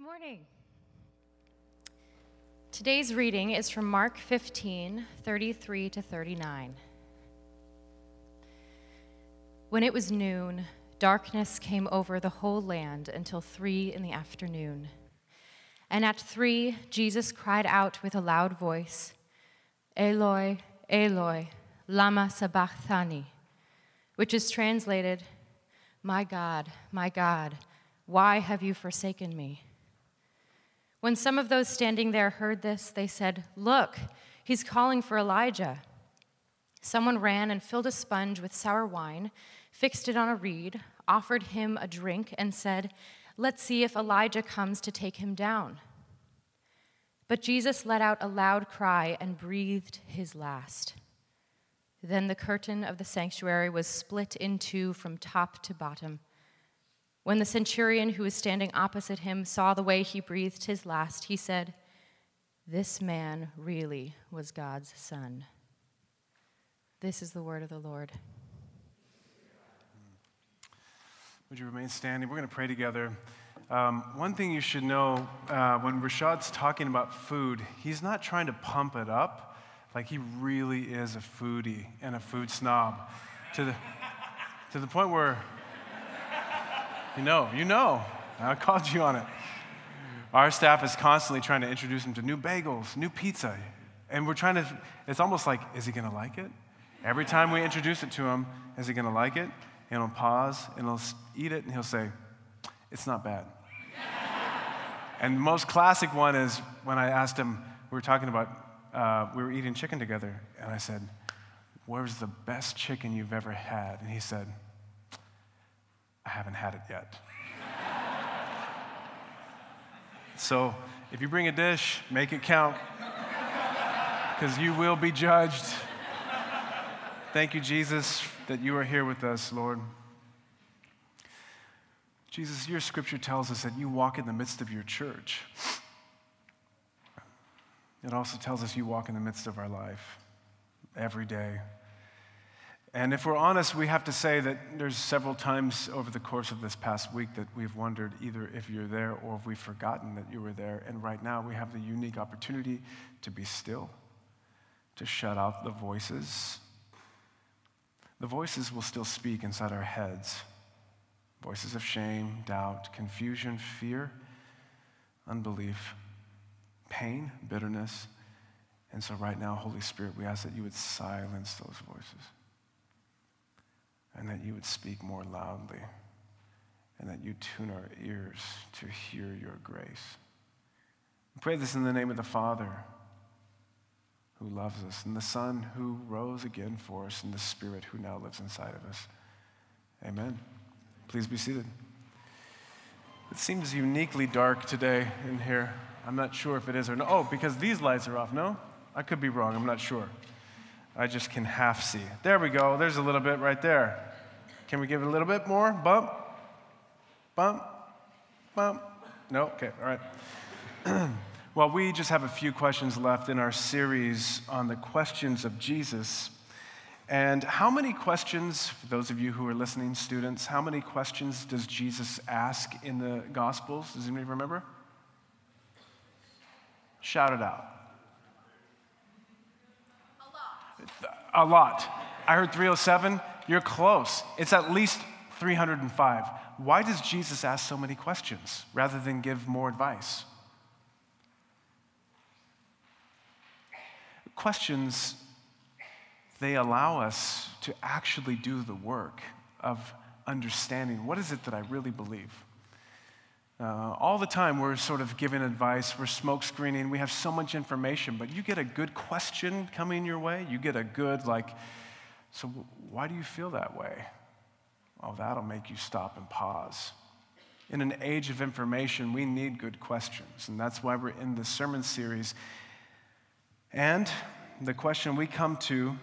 Good morning. Today's reading is from Mark 15, 33 to 39. When it was noon, darkness came over the whole land until three in the afternoon. And at three, Jesus cried out with a loud voice, Eloi, Eloi, lama sabachthani, which is translated, My God, my God, why have you forsaken me? When some of those standing there heard this, they said, Look, he's calling for Elijah. Someone ran and filled a sponge with sour wine, fixed it on a reed, offered him a drink, and said, Let's see if Elijah comes to take him down. But Jesus let out a loud cry and breathed his last. Then the curtain of the sanctuary was split in two from top to bottom. When the centurion who was standing opposite him saw the way he breathed his last, he said, This man really was God's son. This is the word of the Lord. Would you remain standing? We're going to pray together. Um, one thing you should know uh, when Rashad's talking about food, he's not trying to pump it up. Like he really is a foodie and a food snob to the, to the point where you know, you know. I called you on it. Our staff is constantly trying to introduce him to new bagels, new pizza. And we're trying to, it's almost like, is he going to like it? Every time we introduce it to him, is he going to like it? And he'll pause and he'll eat it and he'll say, it's not bad. and the most classic one is when I asked him, we were talking about, uh, we were eating chicken together, and I said, Where's the best chicken you've ever had? And he said, I haven't had it yet. so if you bring a dish, make it count, because you will be judged. Thank you, Jesus, that you are here with us, Lord. Jesus, your scripture tells us that you walk in the midst of your church. It also tells us you walk in the midst of our life every day. And if we're honest, we have to say that there's several times over the course of this past week that we've wondered either if you're there or if we've forgotten that you were there. And right now we have the unique opportunity to be still, to shut out the voices. The voices will still speak inside our heads voices of shame, doubt, confusion, fear, unbelief, pain, bitterness. And so, right now, Holy Spirit, we ask that you would silence those voices and that you would speak more loudly, and that you tune our ears to hear your grace. We pray this in the name of the Father who loves us, and the Son who rose again for us, and the Spirit who now lives inside of us. Amen. Please be seated. It seems uniquely dark today in here. I'm not sure if it is or no. Oh, because these lights are off. No? I could be wrong. I'm not sure. I just can half see. There we go. There's a little bit right there. Can we give it a little bit more? Bump, bump, bump. No? Okay, all right. well, we just have a few questions left in our series on the questions of Jesus. And how many questions, for those of you who are listening, students, how many questions does Jesus ask in the Gospels? Does anybody remember? Shout it out. A lot. I heard 307. You're close. It's at least 305. Why does Jesus ask so many questions rather than give more advice? Questions, they allow us to actually do the work of understanding what is it that I really believe? Uh, all the time, we're sort of giving advice, we're smoke screening, we have so much information, but you get a good question coming your way, you get a good, like, so why do you feel that way? Oh, that'll make you stop and pause. In an age of information, we need good questions, and that's why we're in this sermon series. And the question we come to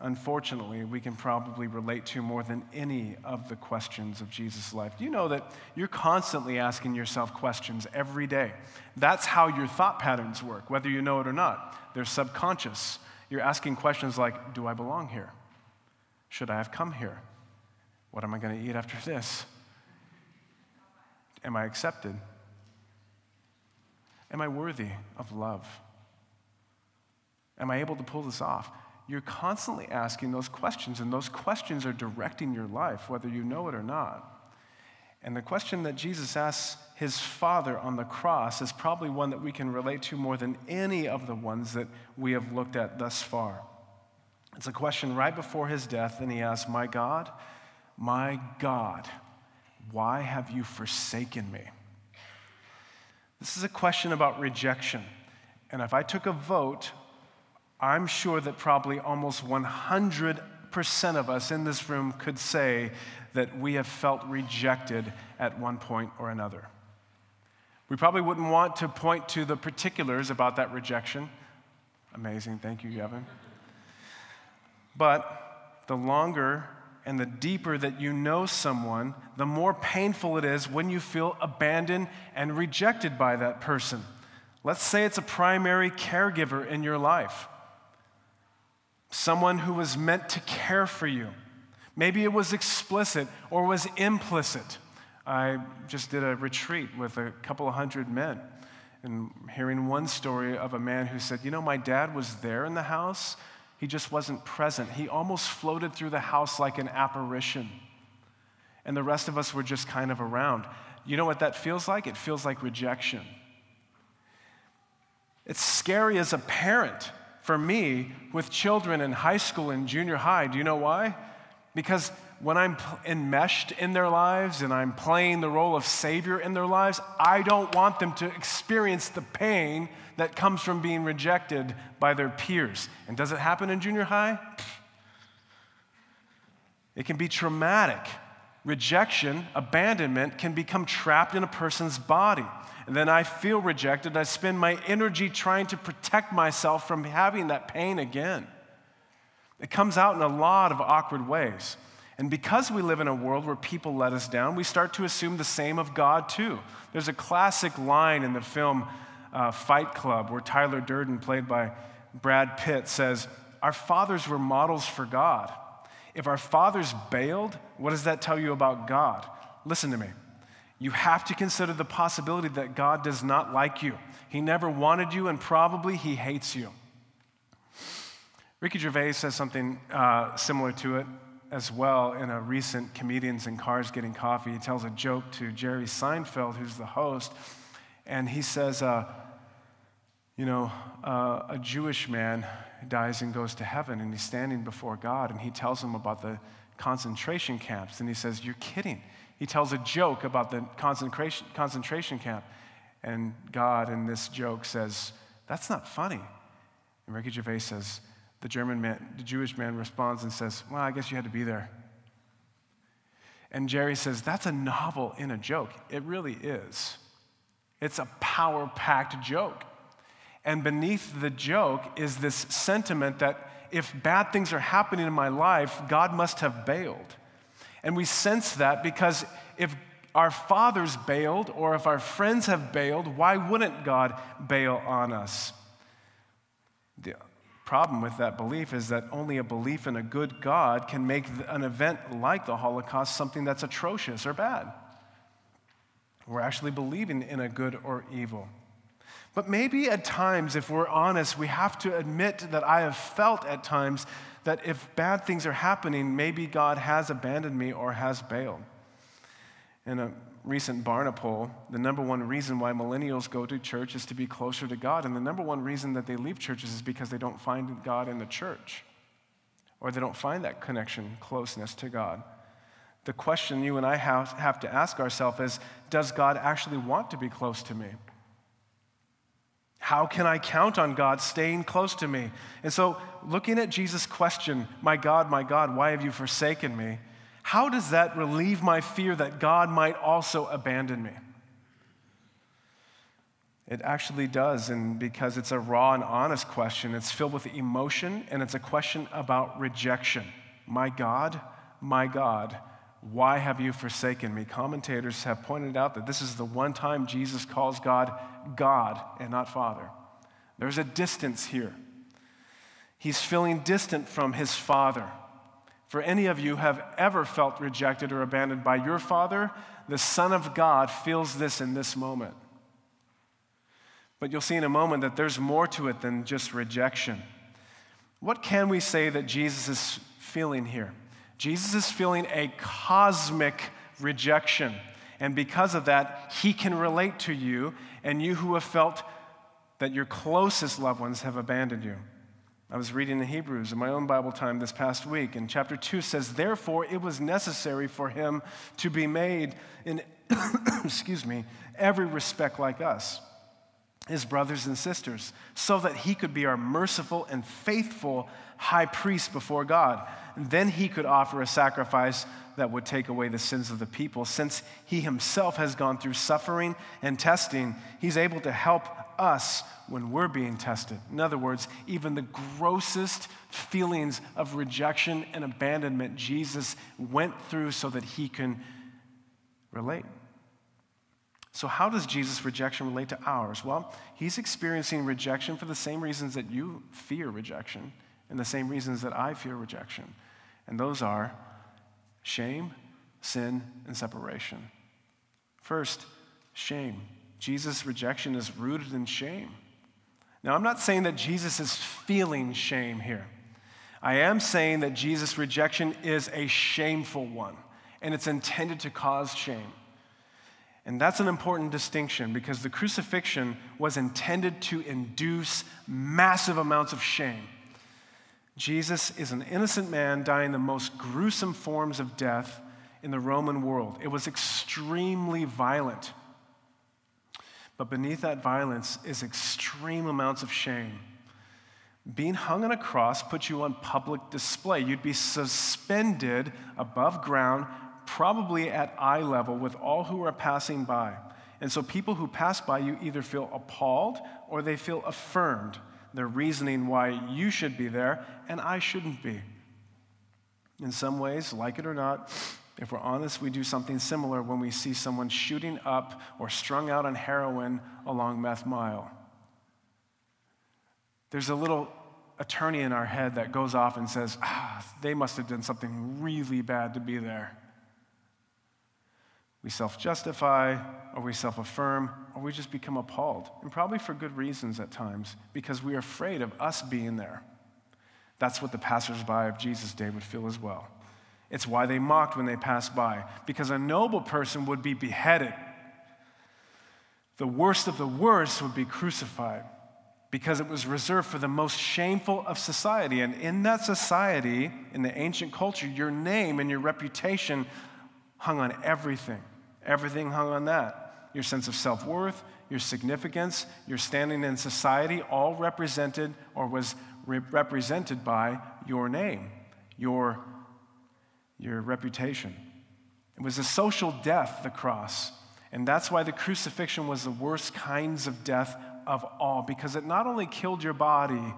unfortunately, we can probably relate to more than any of the questions of Jesus' life. You know that you're constantly asking yourself questions every day? That's how your thought patterns work, whether you know it or not. They're subconscious. You're asking questions like Do I belong here? Should I have come here? What am I going to eat after this? Am I accepted? Am I worthy of love? Am I able to pull this off? You're constantly asking those questions, and those questions are directing your life, whether you know it or not. And the question that Jesus asks his Father on the cross is probably one that we can relate to more than any of the ones that we have looked at thus far. It's a question right before his death, and he asks, My God, my God, why have you forsaken me? This is a question about rejection. And if I took a vote, I'm sure that probably almost 100% of us in this room could say that we have felt rejected at one point or another. We probably wouldn't want to point to the particulars about that rejection. Amazing. Thank you, Gavin. But the longer and the deeper that you know someone, the more painful it is when you feel abandoned and rejected by that person. Let's say it's a primary caregiver in your life, someone who was meant to care for you. Maybe it was explicit or was implicit. I just did a retreat with a couple of hundred men and hearing one story of a man who said, You know, my dad was there in the house, he just wasn't present. He almost floated through the house like an apparition. And the rest of us were just kind of around. You know what that feels like? It feels like rejection. It's scary as a parent for me with children in high school and junior high. Do you know why? Because when I'm enmeshed in their lives and I'm playing the role of Savior in their lives, I don't want them to experience the pain that comes from being rejected by their peers. And does it happen in junior high? It can be traumatic. Rejection, abandonment can become trapped in a person's body. Then I feel rejected. I spend my energy trying to protect myself from having that pain again. It comes out in a lot of awkward ways. And because we live in a world where people let us down, we start to assume the same of God too. There's a classic line in the film uh, Fight Club, where Tyler Durden, played by Brad Pitt, says, Our fathers were models for God. If our fathers bailed, what does that tell you about God? Listen to me. You have to consider the possibility that God does not like you. He never wanted you, and probably He hates you. Ricky Gervais says something uh, similar to it as well in a recent Comedians in Cars Getting Coffee. He tells a joke to Jerry Seinfeld, who's the host, and he says, uh, you know, uh, a Jewish man dies and goes to heaven, and he's standing before God, and he tells him about the concentration camps, and he says, You're kidding. He tells a joke about the concentration, concentration camp, and God in this joke says, That's not funny. And Ricky Gervais says, the German man, the Jewish man responds and says, Well, I guess you had to be there. And Jerry says, That's a novel in a joke. It really is. It's a power packed joke. And beneath the joke is this sentiment that if bad things are happening in my life, God must have bailed. And we sense that because if our fathers bailed or if our friends have bailed, why wouldn't God bail on us? The problem with that belief is that only a belief in a good God can make an event like the Holocaust something that's atrocious or bad. We're actually believing in a good or evil. But maybe at times, if we're honest, we have to admit that I have felt at times that if bad things are happening, maybe God has abandoned me or has bailed. In a recent Barna poll, the number one reason why millennials go to church is to be closer to God. And the number one reason that they leave churches is because they don't find God in the church or they don't find that connection, closeness to God. The question you and I have, have to ask ourselves is Does God actually want to be close to me? How can I count on God staying close to me? And so, looking at Jesus' question, My God, my God, why have you forsaken me? How does that relieve my fear that God might also abandon me? It actually does, and because it's a raw and honest question, it's filled with emotion and it's a question about rejection. My God, my God, why have you forsaken me? Commentators have pointed out that this is the one time Jesus calls God God and not Father. There's a distance here. He's feeling distant from his Father. For any of you have ever felt rejected or abandoned by your Father, the Son of God feels this in this moment. But you'll see in a moment that there's more to it than just rejection. What can we say that Jesus is feeling here? Jesus is feeling a cosmic rejection. And because of that, he can relate to you and you who have felt that your closest loved ones have abandoned you. I was reading the Hebrews in my own Bible time this past week, and chapter 2 says, Therefore, it was necessary for him to be made in, excuse me, every respect like us his brothers and sisters, so that he could be our merciful and faithful high priest before God. And then he could offer a sacrifice that would take away the sins of the people. Since he himself has gone through suffering and testing, he's able to help us when we're being tested. In other words, even the grossest feelings of rejection and abandonment, Jesus went through so that he can relate. So, how does Jesus' rejection relate to ours? Well, he's experiencing rejection for the same reasons that you fear rejection and the same reasons that I fear rejection. And those are shame, sin, and separation. First, shame. Jesus' rejection is rooted in shame. Now, I'm not saying that Jesus is feeling shame here. I am saying that Jesus' rejection is a shameful one, and it's intended to cause shame. And that's an important distinction because the crucifixion was intended to induce massive amounts of shame. Jesus is an innocent man dying the most gruesome forms of death in the Roman world. It was extremely violent. But beneath that violence is extreme amounts of shame. Being hung on a cross puts you on public display. You'd be suspended above ground probably at eye level with all who are passing by. And so people who pass by you either feel appalled or they feel affirmed. They're reasoning why you should be there and I shouldn't be. In some ways, like it or not, if we're honest, we do something similar when we see someone shooting up or strung out on heroin along Meth Mile. There's a little attorney in our head that goes off and says, ah, they must have done something really bad to be there. We self justify, or we self affirm, or we just become appalled. And probably for good reasons at times, because we are afraid of us being there. That's what the passersby of Jesus' day would feel as well. It's why they mocked when they passed by, because a noble person would be beheaded. The worst of the worst would be crucified, because it was reserved for the most shameful of society. And in that society, in the ancient culture, your name and your reputation hung on everything. Everything hung on that. Your sense of self worth, your significance, your standing in society, all represented or was re- represented by your name, your, your reputation. It was a social death, the cross. And that's why the crucifixion was the worst kinds of death of all, because it not only killed your body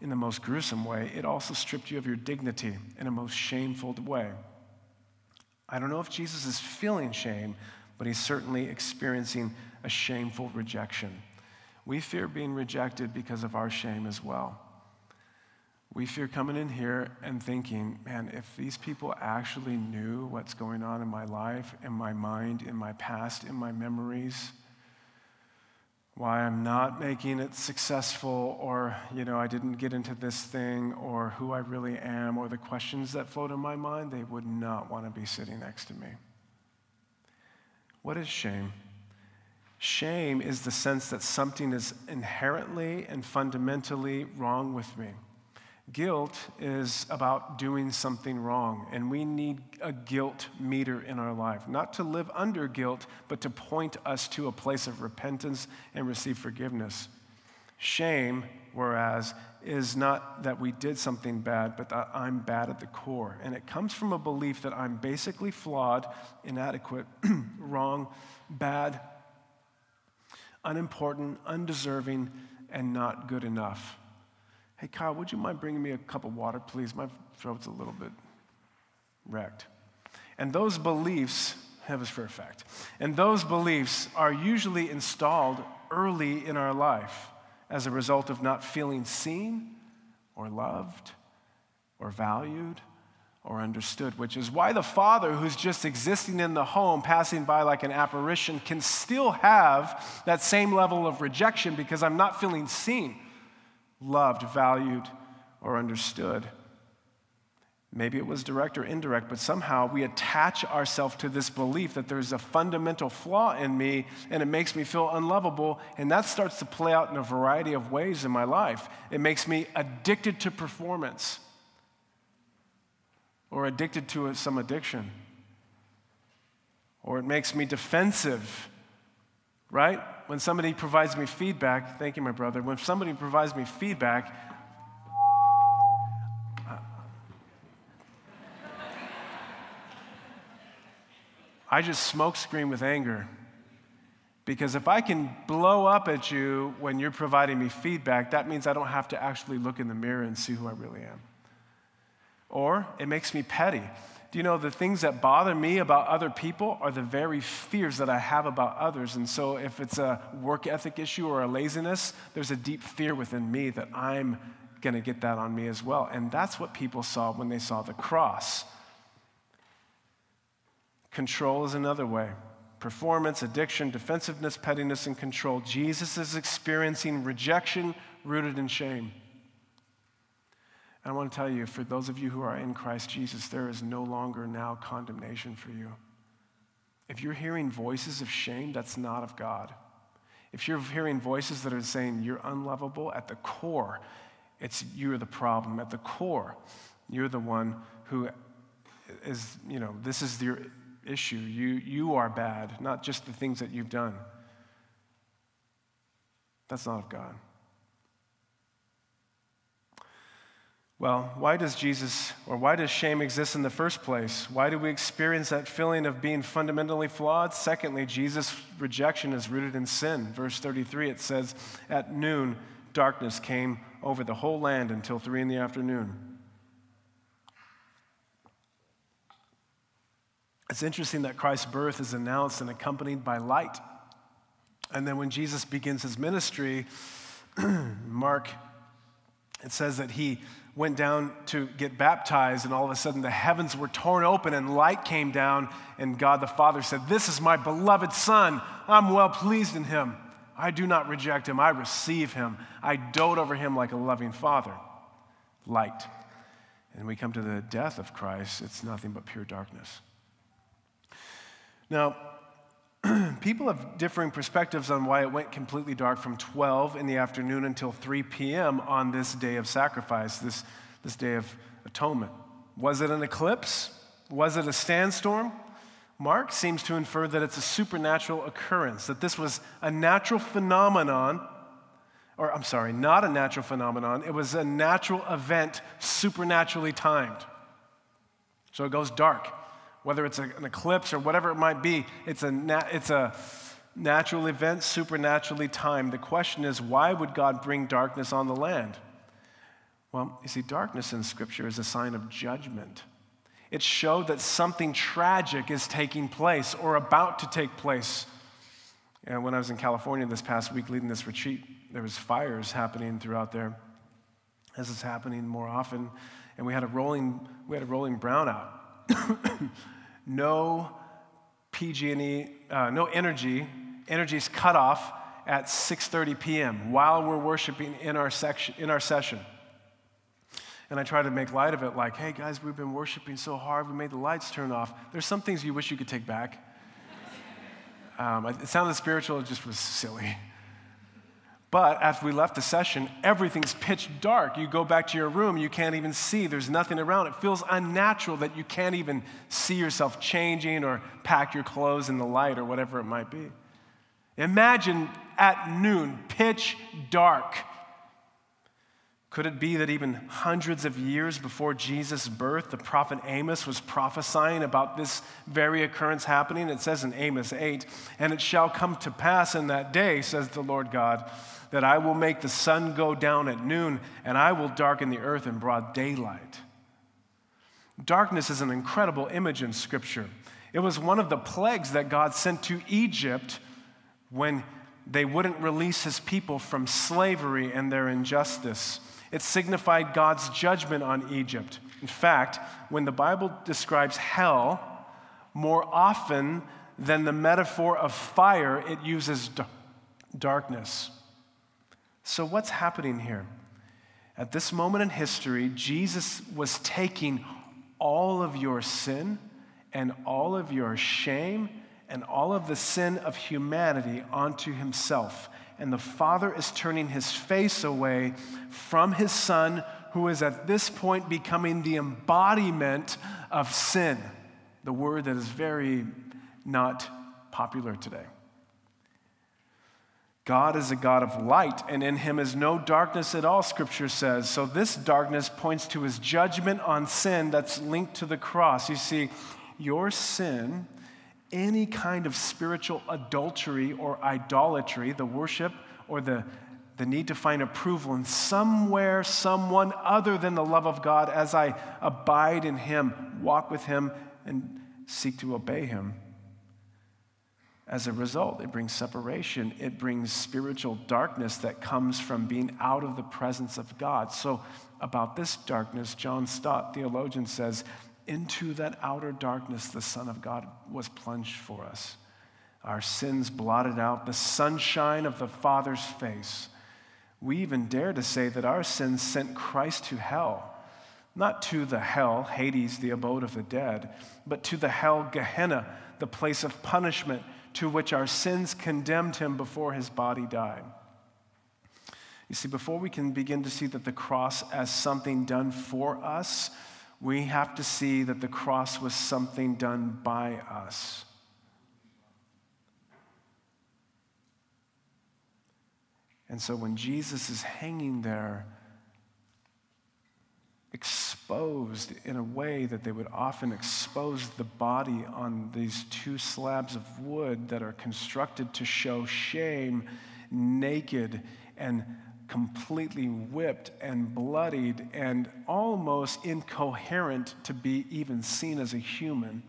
in the most gruesome way, it also stripped you of your dignity in a most shameful way. I don't know if Jesus is feeling shame, but he's certainly experiencing a shameful rejection. We fear being rejected because of our shame as well. We fear coming in here and thinking, man, if these people actually knew what's going on in my life, in my mind, in my past, in my memories, why I'm not making it successful, or, you know, I didn't get into this thing, or who I really am, or the questions that float in my mind, they would not want to be sitting next to me. What is shame? Shame is the sense that something is inherently and fundamentally wrong with me. Guilt is about doing something wrong, and we need a guilt meter in our life, not to live under guilt, but to point us to a place of repentance and receive forgiveness. Shame, whereas, is not that we did something bad, but that I'm bad at the core. And it comes from a belief that I'm basically flawed, inadequate, wrong, bad, unimportant, undeserving, and not good enough. Hey, Kyle, would you mind bringing me a cup of water, please? My throat's a little bit wrecked. And those beliefs, have us for a fact, and those beliefs are usually installed early in our life as a result of not feeling seen or loved or valued or understood, which is why the father who's just existing in the home, passing by like an apparition, can still have that same level of rejection because I'm not feeling seen, loved, valued, or understood. Maybe it was direct or indirect, but somehow we attach ourselves to this belief that there's a fundamental flaw in me and it makes me feel unlovable. And that starts to play out in a variety of ways in my life. It makes me addicted to performance or addicted to some addiction, or it makes me defensive, right? When somebody provides me feedback, thank you, my brother, when somebody provides me feedback, uh, I just smoke scream with anger. Because if I can blow up at you when you're providing me feedback, that means I don't have to actually look in the mirror and see who I really am. Or it makes me petty. Do you know the things that bother me about other people are the very fears that I have about others? And so if it's a work ethic issue or a laziness, there's a deep fear within me that I'm going to get that on me as well. And that's what people saw when they saw the cross. Control is another way. Performance, addiction, defensiveness, pettiness, and control. Jesus is experiencing rejection rooted in shame. And I want to tell you, for those of you who are in Christ Jesus, there is no longer now condemnation for you. If you're hearing voices of shame, that's not of God. If you're hearing voices that are saying you're unlovable, at the core, it's you're the problem. At the core, you're the one who is, you know, this is your issue. You, you are bad, not just the things that you've done. That's not of God. Well, why does Jesus, or why does shame exist in the first place? Why do we experience that feeling of being fundamentally flawed? Secondly, Jesus' rejection is rooted in sin. Verse 33, it says, At noon, darkness came over the whole land until three in the afternoon. It's interesting that Christ's birth is announced and accompanied by light. And then when Jesus begins his ministry, Mark, it says that he went down to get baptized, and all of a sudden the heavens were torn open and light came down, and God the Father said, This is my beloved Son. I'm well pleased in him. I do not reject him, I receive him. I dote over him like a loving father. Light. And we come to the death of Christ, it's nothing but pure darkness. Now, people have differing perspectives on why it went completely dark from 12 in the afternoon until 3 p.m. on this day of sacrifice, this, this day of atonement. Was it an eclipse? Was it a sandstorm? Mark seems to infer that it's a supernatural occurrence, that this was a natural phenomenon, or I'm sorry, not a natural phenomenon, it was a natural event supernaturally timed. So it goes dark whether it's an eclipse or whatever it might be, it's a, na- it's a natural event, supernaturally timed. The question is, why would God bring darkness on the land? Well, you see, darkness in Scripture is a sign of judgment. It showed that something tragic is taking place or about to take place. And when I was in California this past week leading this retreat, there was fires happening throughout there, as is happening more often. And we had a rolling, we had a rolling brownout. no PG&E, uh, no energy. Energy is cut off at 6:30 p.m. while we're worshiping in our section in our session. And I try to make light of it, like, "Hey guys, we've been worshiping so hard, we made the lights turn off. There's some things you wish you could take back." Um, it sounded spiritual, it just was silly. But after we left the session, everything's pitch dark. You go back to your room, you can't even see, there's nothing around. It feels unnatural that you can't even see yourself changing or pack your clothes in the light or whatever it might be. Imagine at noon, pitch dark. Could it be that even hundreds of years before Jesus' birth, the prophet Amos was prophesying about this very occurrence happening? It says in Amos 8, And it shall come to pass in that day, says the Lord God, that I will make the sun go down at noon, and I will darken the earth in broad daylight. Darkness is an incredible image in Scripture. It was one of the plagues that God sent to Egypt when they wouldn't release his people from slavery and their injustice. It signified God's judgment on Egypt. In fact, when the Bible describes hell, more often than the metaphor of fire, it uses darkness. So, what's happening here? At this moment in history, Jesus was taking all of your sin and all of your shame and all of the sin of humanity onto himself. And the Father is turning his face away from his Son, who is at this point becoming the embodiment of sin, the word that is very not popular today. God is a God of light, and in him is no darkness at all, scripture says. So, this darkness points to his judgment on sin that's linked to the cross. You see, your sin, any kind of spiritual adultery or idolatry, the worship or the, the need to find approval in somewhere, someone other than the love of God as I abide in him, walk with him, and seek to obey him as a result, it brings separation. It brings spiritual darkness that comes from being out of the presence of God. So, about this darkness, John Stott, theologian, says, Into that outer darkness, the Son of God was plunged for us. Our sins blotted out the sunshine of the Father's face. We even dare to say that our sins sent Christ to hell. Not to the hell, Hades, the abode of the dead, but to the hell, Gehenna, the place of punishment to which our sins condemned him before his body died. You see, before we can begin to see that the cross as something done for us, we have to see that the cross was something done by us. And so when Jesus is hanging there, exposed in a way that they would often expose the body on these two slabs of wood that are constructed to show shame, naked and completely whipped and bloodied and almost incoherent to be even seen as a human.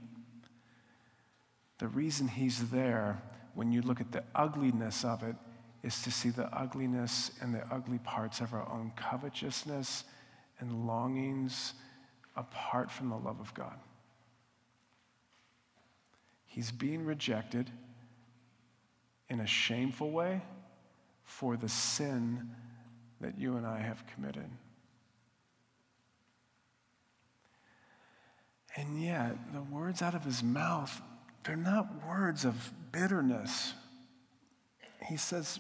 The reason he's there, when you look at the ugliness of it, is to see the ugliness and the ugly parts of our own covetousness and longings apart from the love of God. He's being rejected in a shameful way for the sin that you and I have committed. And yet, the words out of his mouth, they're not words of bitterness. He says,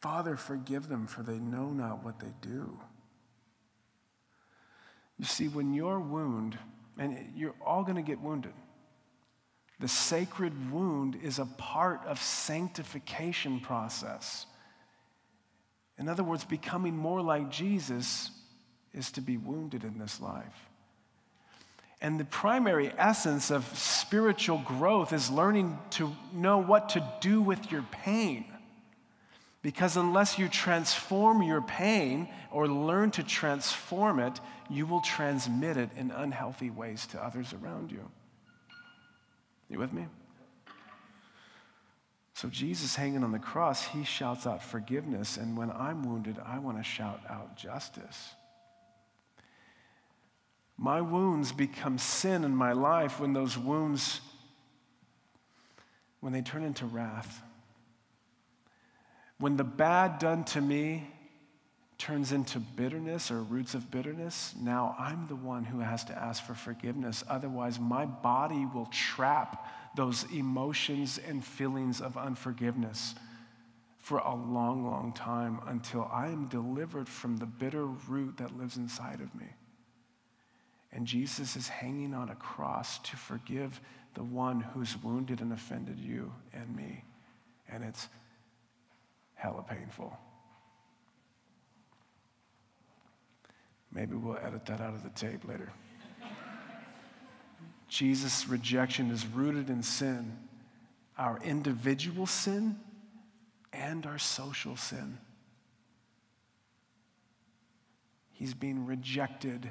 Father, forgive them, for they know not what they do. You see, when you're wounded, and you're all going to get wounded, the sacred wound is a part of sanctification process. In other words, becoming more like Jesus is to be wounded in this life. And the primary essence of spiritual growth is learning to know what to do with your pain. Because unless you transform your pain or learn to transform it, you will transmit it in unhealthy ways to others around you. You with me? So, Jesus hanging on the cross, he shouts out forgiveness. And when I'm wounded, I want to shout out justice. My wounds become sin in my life when those wounds, when they turn into wrath when the bad done to me turns into bitterness or roots of bitterness, now I'm the one who has to ask for forgiveness. Otherwise, my body will trap those emotions and feelings of unforgiveness for a long, long time until I am delivered from the bitter root that lives inside of me. And Jesus is hanging on a cross to forgive the one who's wounded and offended you and me. And it's hella painful. Maybe we'll edit that out of the tape later. Jesus' rejection is rooted in sin, our individual sin and our social sin. He's being rejected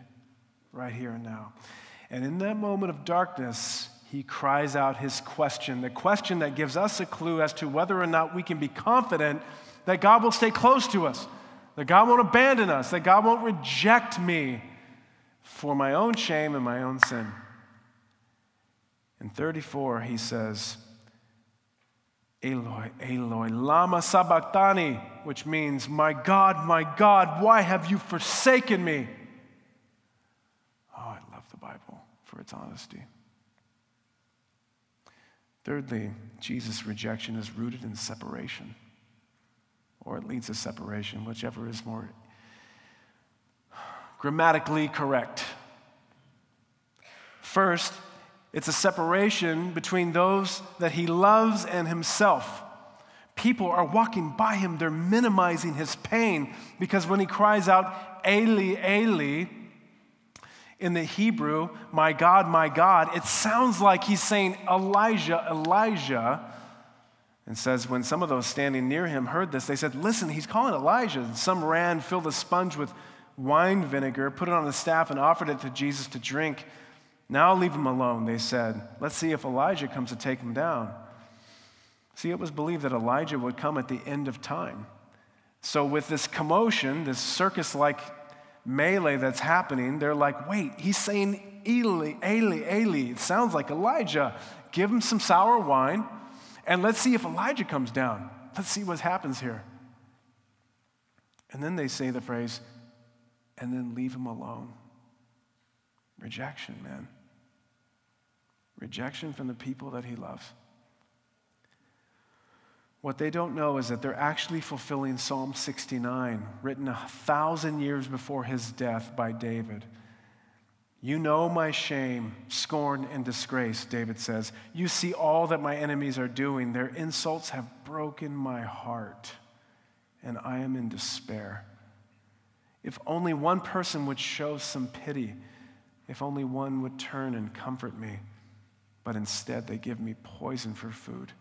right here and now. And in that moment of darkness, he cries out his question, the question that gives us a clue as to whether or not we can be confident that God will stay close to us. that God won't abandon us, that God won't reject me for my own shame and my own sin. In 34, he says, Eloi, Eloi, Lama Sabachthani, which means, My God, my God, why have you forsaken me? Oh, I love the Bible for its honesty. Thirdly, Jesus' rejection is rooted in separation, or it leads to separation, whichever is more grammatically correct. First, it's a separation between those that he loves and himself. People are walking by him, they're minimizing his pain because when he cries out, Eli, Eli, in the Hebrew, my God, my God, it sounds like he's saying, Elijah, Elijah. And says, when some of those standing near him heard this, they said, Listen, he's calling Elijah. And some ran, filled a sponge with wine vinegar, put it on a staff, and offered it to Jesus to drink. Now leave him alone, they said. Let's see if Elijah comes to take him down. See, it was believed that Elijah would come at the end of time. So, with this commotion, this circus like melee that's happening, they're like, wait, he's saying Eli, Eli, Eli. It sounds like Elijah. Give him some sour wine, and let's see if Elijah comes down. Let's see what happens here. And then they say the phrase, and then leave him alone. Rejection, man. Rejection from the people that he loves. What they don't know is that they're actually fulfilling Psalm 69, written a thousand years before his death by David. You know my shame, scorn, and disgrace, David says. You see all that my enemies are doing. Their insults have broken my heart, and I am in despair. If only one person would show some pity if only one would turn and comfort me. But instead, they give me poison for food,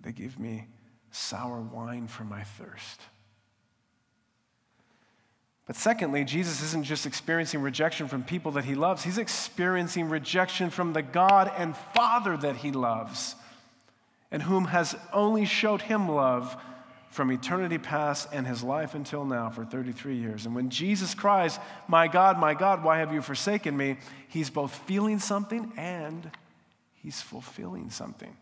they give me sour wine for my thirst. But secondly, Jesus isn't just experiencing rejection from people that he loves, he's experiencing rejection from the God and Father that he loves, and whom has only showed him love from eternity past and his life until now for 33 years. And when Jesus cries, My God, my God, why have you forsaken me? He's both feeling something and he's fulfilling something.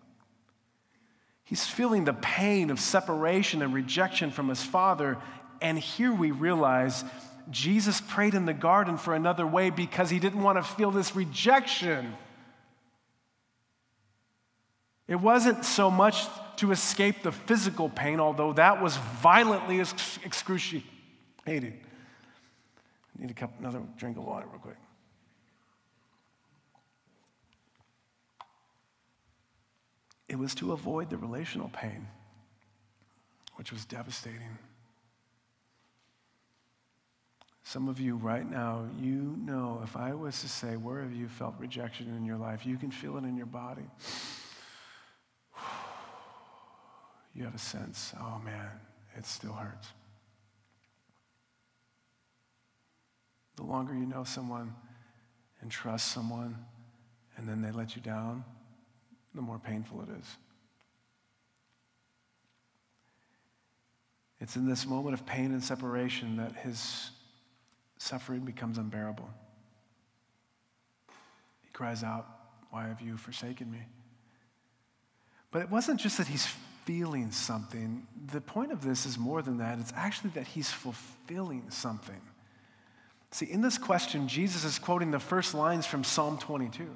He's feeling the pain of separation and rejection from his Father. And here we realize Jesus prayed in the garden for another way because he didn't want to feel this rejection. It wasn't so much to escape the physical pain, although that was violently excruciating. I need a cup, another drink of water, real quick. It was to avoid the relational pain, which was devastating. Some of you right now, you know, if I was to say, where have you felt rejection in your life? You can feel it in your body you have a sense, oh man, it still hurts. The longer you know someone and trust someone, and then they let you down, the more painful it is. It's in this moment of pain and separation that his suffering becomes unbearable. He cries out, Why have you forsaken me? But it wasn't just that he's feeling something. The point of this is more than that. It's actually that he's fulfilling something. See, in this question, Jesus is quoting the first lines from Psalm 22.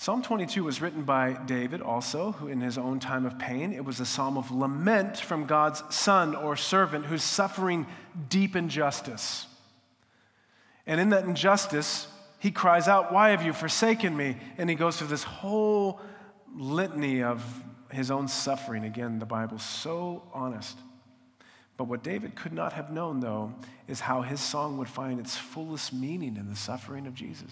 Psalm 22 was written by David also, who in his own time of pain, it was a psalm of lament from God's son or servant who's suffering deep injustice. And in that injustice, he cries out, Why have you forsaken me? And he goes through this whole litany of his own suffering. Again, the Bible's so honest. But what David could not have known, though, is how his song would find its fullest meaning in the suffering of Jesus.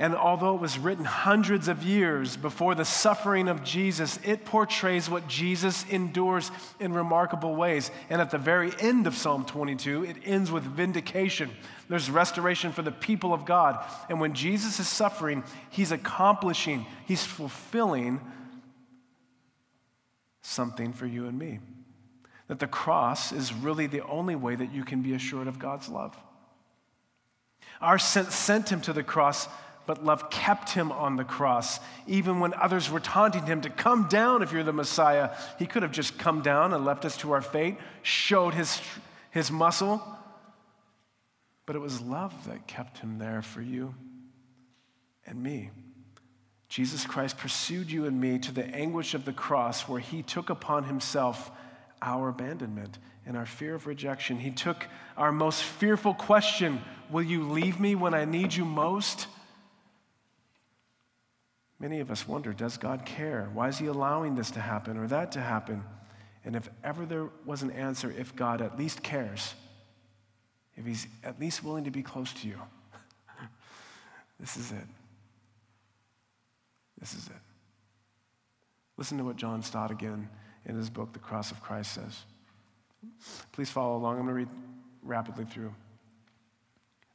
And although it was written hundreds of years before the suffering of Jesus, it portrays what Jesus endures in remarkable ways. And at the very end of Psalm 22, it ends with vindication. There's restoration for the people of God. And when Jesus is suffering, he's accomplishing, he's fulfilling something for you and me. that the cross is really the only way that you can be assured of God's love. Our sent him to the cross, but love kept him on the cross. Even when others were taunting him to come down if you're the Messiah, he could have just come down and left us to our fate, showed his, his muscle. But it was love that kept him there for you and me. Jesus Christ pursued you and me to the anguish of the cross where he took upon himself our abandonment and our fear of rejection. He took our most fearful question Will you leave me when I need you most? Many of us wonder Does God care? Why is He allowing this to happen or that to happen? And if ever there was an answer, if God at least cares, if He's at least willing to be close to you, this is it. This is it. Listen to what John Stott again in his book, The Cross of Christ, says. Please follow along. I'm going to read rapidly through.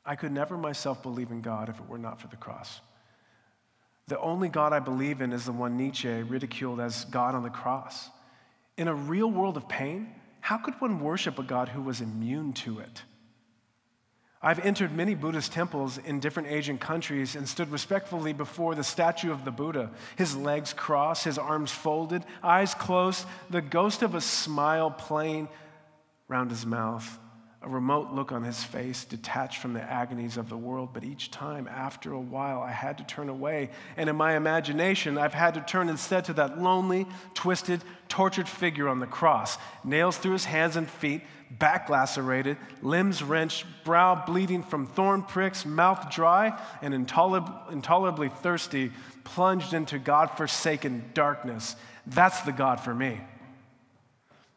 I could never myself believe in God if it were not for the cross. The only God I believe in is the one Nietzsche ridiculed as God on the cross. In a real world of pain, how could one worship a God who was immune to it? I've entered many Buddhist temples in different Asian countries and stood respectfully before the statue of the Buddha, his legs crossed, his arms folded, eyes closed, the ghost of a smile playing round his mouth a remote look on his face, detached from the agonies of the world. But each time, after a while, I had to turn away. And in my imagination, I've had to turn instead to that lonely, twisted, tortured figure on the cross, nails through his hands and feet, back lacerated, limbs wrenched, brow bleeding from thorn pricks, mouth dry, and intolerab- intolerably thirsty, plunged into God forsaken darkness. That's the God for me.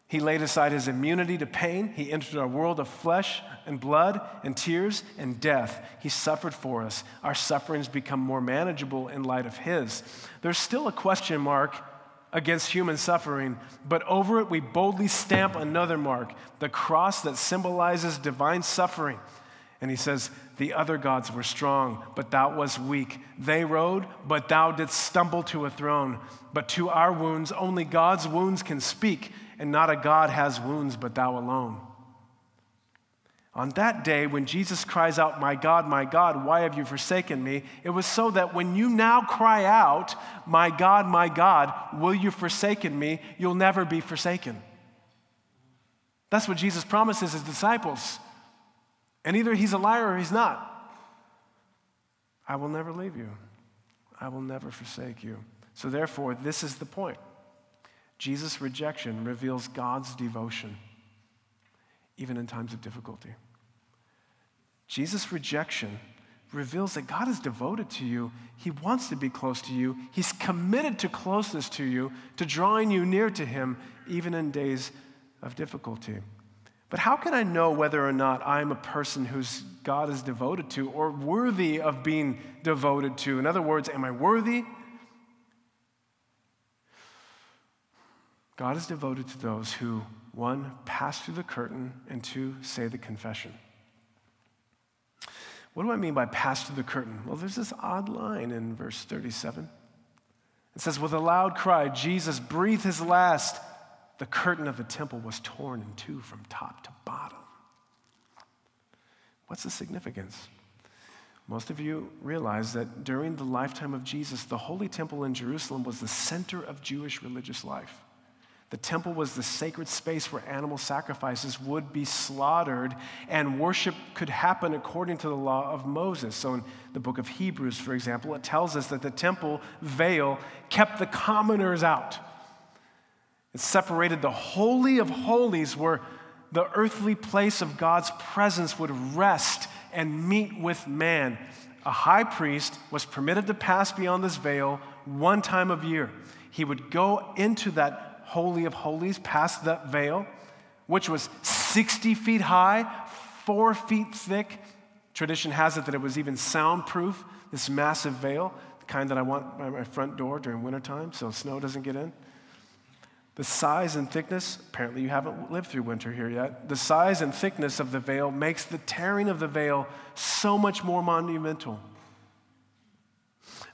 He laid aside his immunity to pain. He entered a world of flesh and blood and tears and death. He suffered for us. Our sufferings become more manageable in light of his. There's still a question mark against human suffering, but over it we boldly stamp another mark the cross that symbolizes divine suffering. And he says, The other gods were strong, but thou wast weak. They rode, but thou didst stumble to a throne. But to our wounds, only God's wounds can speak and not a God has wounds but thou alone. On that day, when Jesus cries out, My God, my God, why have you forsaken me? It was so that when you now cry out, My God, my God, will you forsaken me? You'll never be forsaken. That's what Jesus promises his disciples. And either he's a liar or he's not. I will never leave you, I will never forsake you. So, therefore, this is the point. Jesus' rejection reveals God's devotion, even in times of difficulty. Jesus' rejection reveals that God is devoted to you. He wants to be close to you. He's committed to closeness to you, to drawing you near to Him, even in days of difficulty. But how can I know whether or not I'm a person whose God is devoted to or worthy of being devoted to? In other words, am I worthy God is devoted to those who, one, pass through the curtain, and two, say the confession. What do I mean by pass through the curtain? Well, there's this odd line in verse 37. It says, With a loud cry, Jesus breathed his last. The curtain of the temple was torn in two from top to bottom. What's the significance? Most of you realize that during the lifetime of Jesus, the Holy Temple in Jerusalem was the center of Jewish religious life. The temple was the sacred space where animal sacrifices would be slaughtered and worship could happen according to the law of Moses. So, in the book of Hebrews, for example, it tells us that the temple veil kept the commoners out. It separated the Holy of Holies, where the earthly place of God's presence would rest and meet with man. A high priest was permitted to pass beyond this veil one time of year. He would go into that Holy of Holies, past that veil, which was 60 feet high, four feet thick. Tradition has it that it was even soundproof, this massive veil, the kind that I want by my front door during wintertime so snow doesn't get in. The size and thickness, apparently you haven't lived through winter here yet, the size and thickness of the veil makes the tearing of the veil so much more monumental.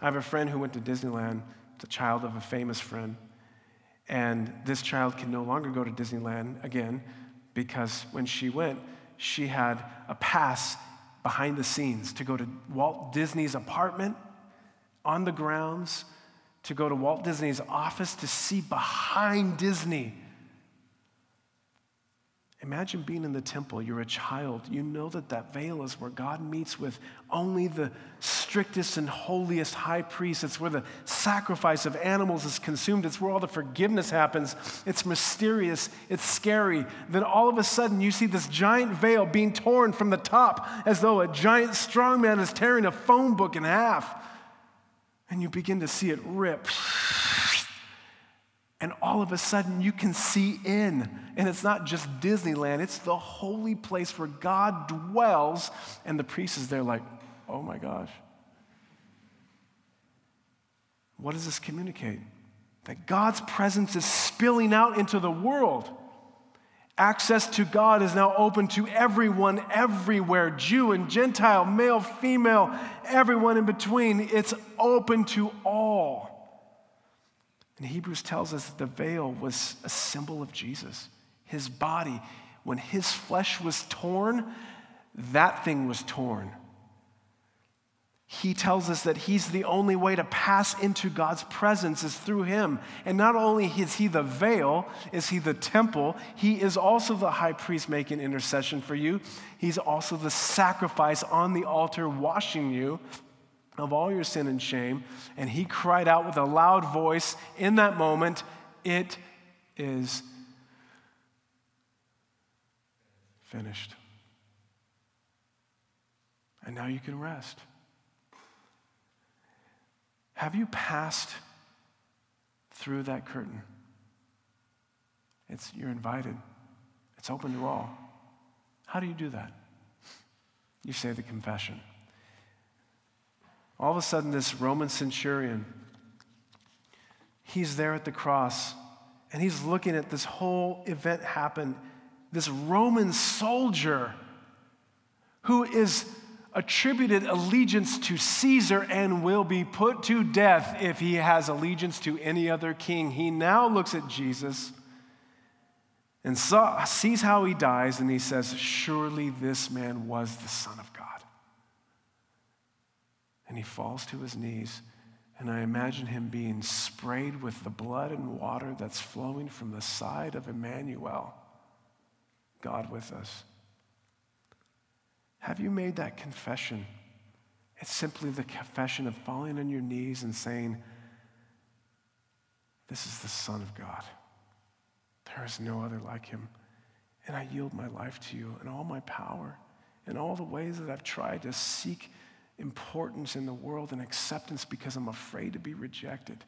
I have a friend who went to Disneyland, the child of a famous friend. And this child can no longer go to Disneyland again because when she went, she had a pass behind the scenes to go to Walt Disney's apartment on the grounds, to go to Walt Disney's office to see behind Disney Imagine being in the temple. You're a child. You know that that veil is where God meets with only the strictest and holiest high priest. It's where the sacrifice of animals is consumed. It's where all the forgiveness happens. It's mysterious. It's scary. Then all of a sudden, you see this giant veil being torn from the top as though a giant strong man is tearing a phone book in half. And you begin to see it rip and all of a sudden you can see in. And it's not just Disneyland, it's the holy place where God dwells. And the priest is there, like, oh my gosh. What does this communicate? That God's presence is spilling out into the world. Access to God is now open to everyone, everywhere Jew and Gentile, male, female, everyone in between. It's open to all. And Hebrews tells us that the veil was a symbol of Jesus, his body. When his flesh was torn, that thing was torn. He tells us that he's the only way to pass into God's presence is through him. And not only is he the veil, is he the temple, he is also the high priest making intercession for you. He's also the sacrifice on the altar washing you of all your sin and shame. And he cried out with a loud voice in that moment, It is finished. And now you can rest. Have you passed through that curtain? It's, you're invited. It's open to all. How do you do that? You say the confession. All of a sudden, this Roman centurion, he's there at the cross and he's looking at this whole event happen. This Roman soldier who is attributed allegiance to Caesar and will be put to death if he has allegiance to any other king. He now looks at Jesus and saw, sees how he dies and he says, Surely this man was the Son of God and he falls to his knees. And I imagine him being sprayed with the blood and water that's flowing from the side of Emmanuel, God with us. Have you made that confession? It's simply the confession of falling on your knees and saying, This is the Son of God. There is no other like him. And I yield my life to you and all my power and all the ways that I've tried to seek importance in the world and acceptance because I'm afraid to be rejected.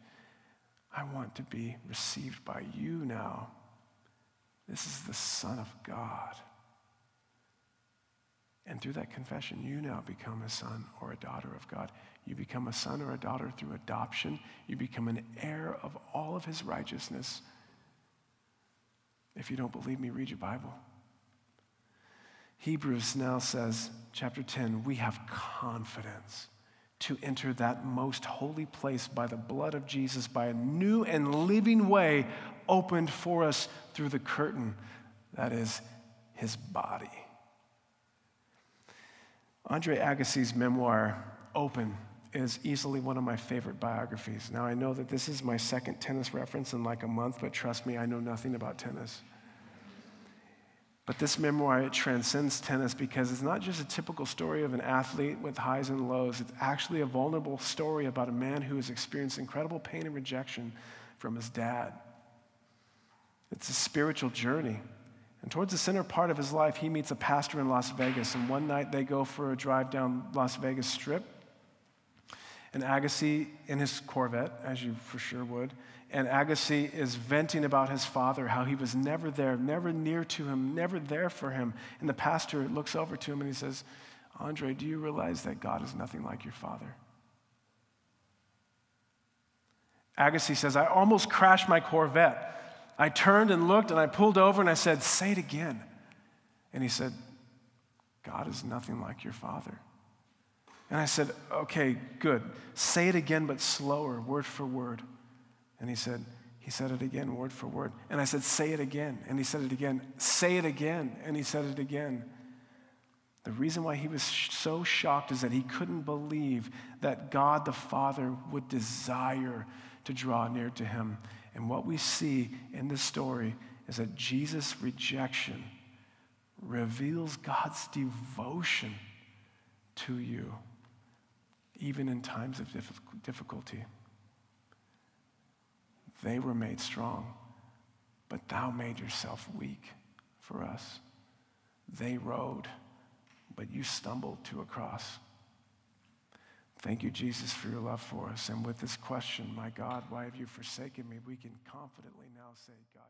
I want to be received by you now. This is the Son of God. And through that confession, you now become a son or a daughter of God. You become a son or a daughter through adoption. You become an heir of all of his righteousness. If you don't believe me, read your Bible. Hebrews now says, chapter 10, we have confidence to enter that most holy place by the blood of Jesus, by a new and living way opened for us through the curtain that is his body. Andre Agassi's memoir, Open, is easily one of my favorite biographies. Now, I know that this is my second tennis reference in like a month, but trust me, I know nothing about tennis. But this memoir, it transcends tennis because it's not just a typical story of an athlete with highs and lows. It's actually a vulnerable story about a man who has experienced incredible pain and rejection from his dad. It's a spiritual journey. And towards the center part of his life, he meets a pastor in Las Vegas. And one night they go for a drive down Las Vegas Strip. And Agassi, in his Corvette, as you for sure would, and Agassi is venting about his father, how he was never there, never near to him, never there for him. And the pastor looks over to him and he says, Andre, do you realize that God is nothing like your father? Agassi says, I almost crashed my Corvette. I turned and looked and I pulled over and I said, Say it again. And he said, God is nothing like your father. And I said, Okay, good. Say it again, but slower, word for word. And he said, He said it again, word for word. And I said, Say it again. And he said it again. Say it again. And he said it again. The reason why he was so shocked is that he couldn't believe that God the Father would desire to draw near to him. And what we see in this story is that Jesus' rejection reveals God's devotion to you, even in times of difficulty. They were made strong, but thou made yourself weak for us. They rode, but you stumbled to a cross. Thank you, Jesus, for your love for us. And with this question, my God, why have you forsaken me? We can confidently now say, God,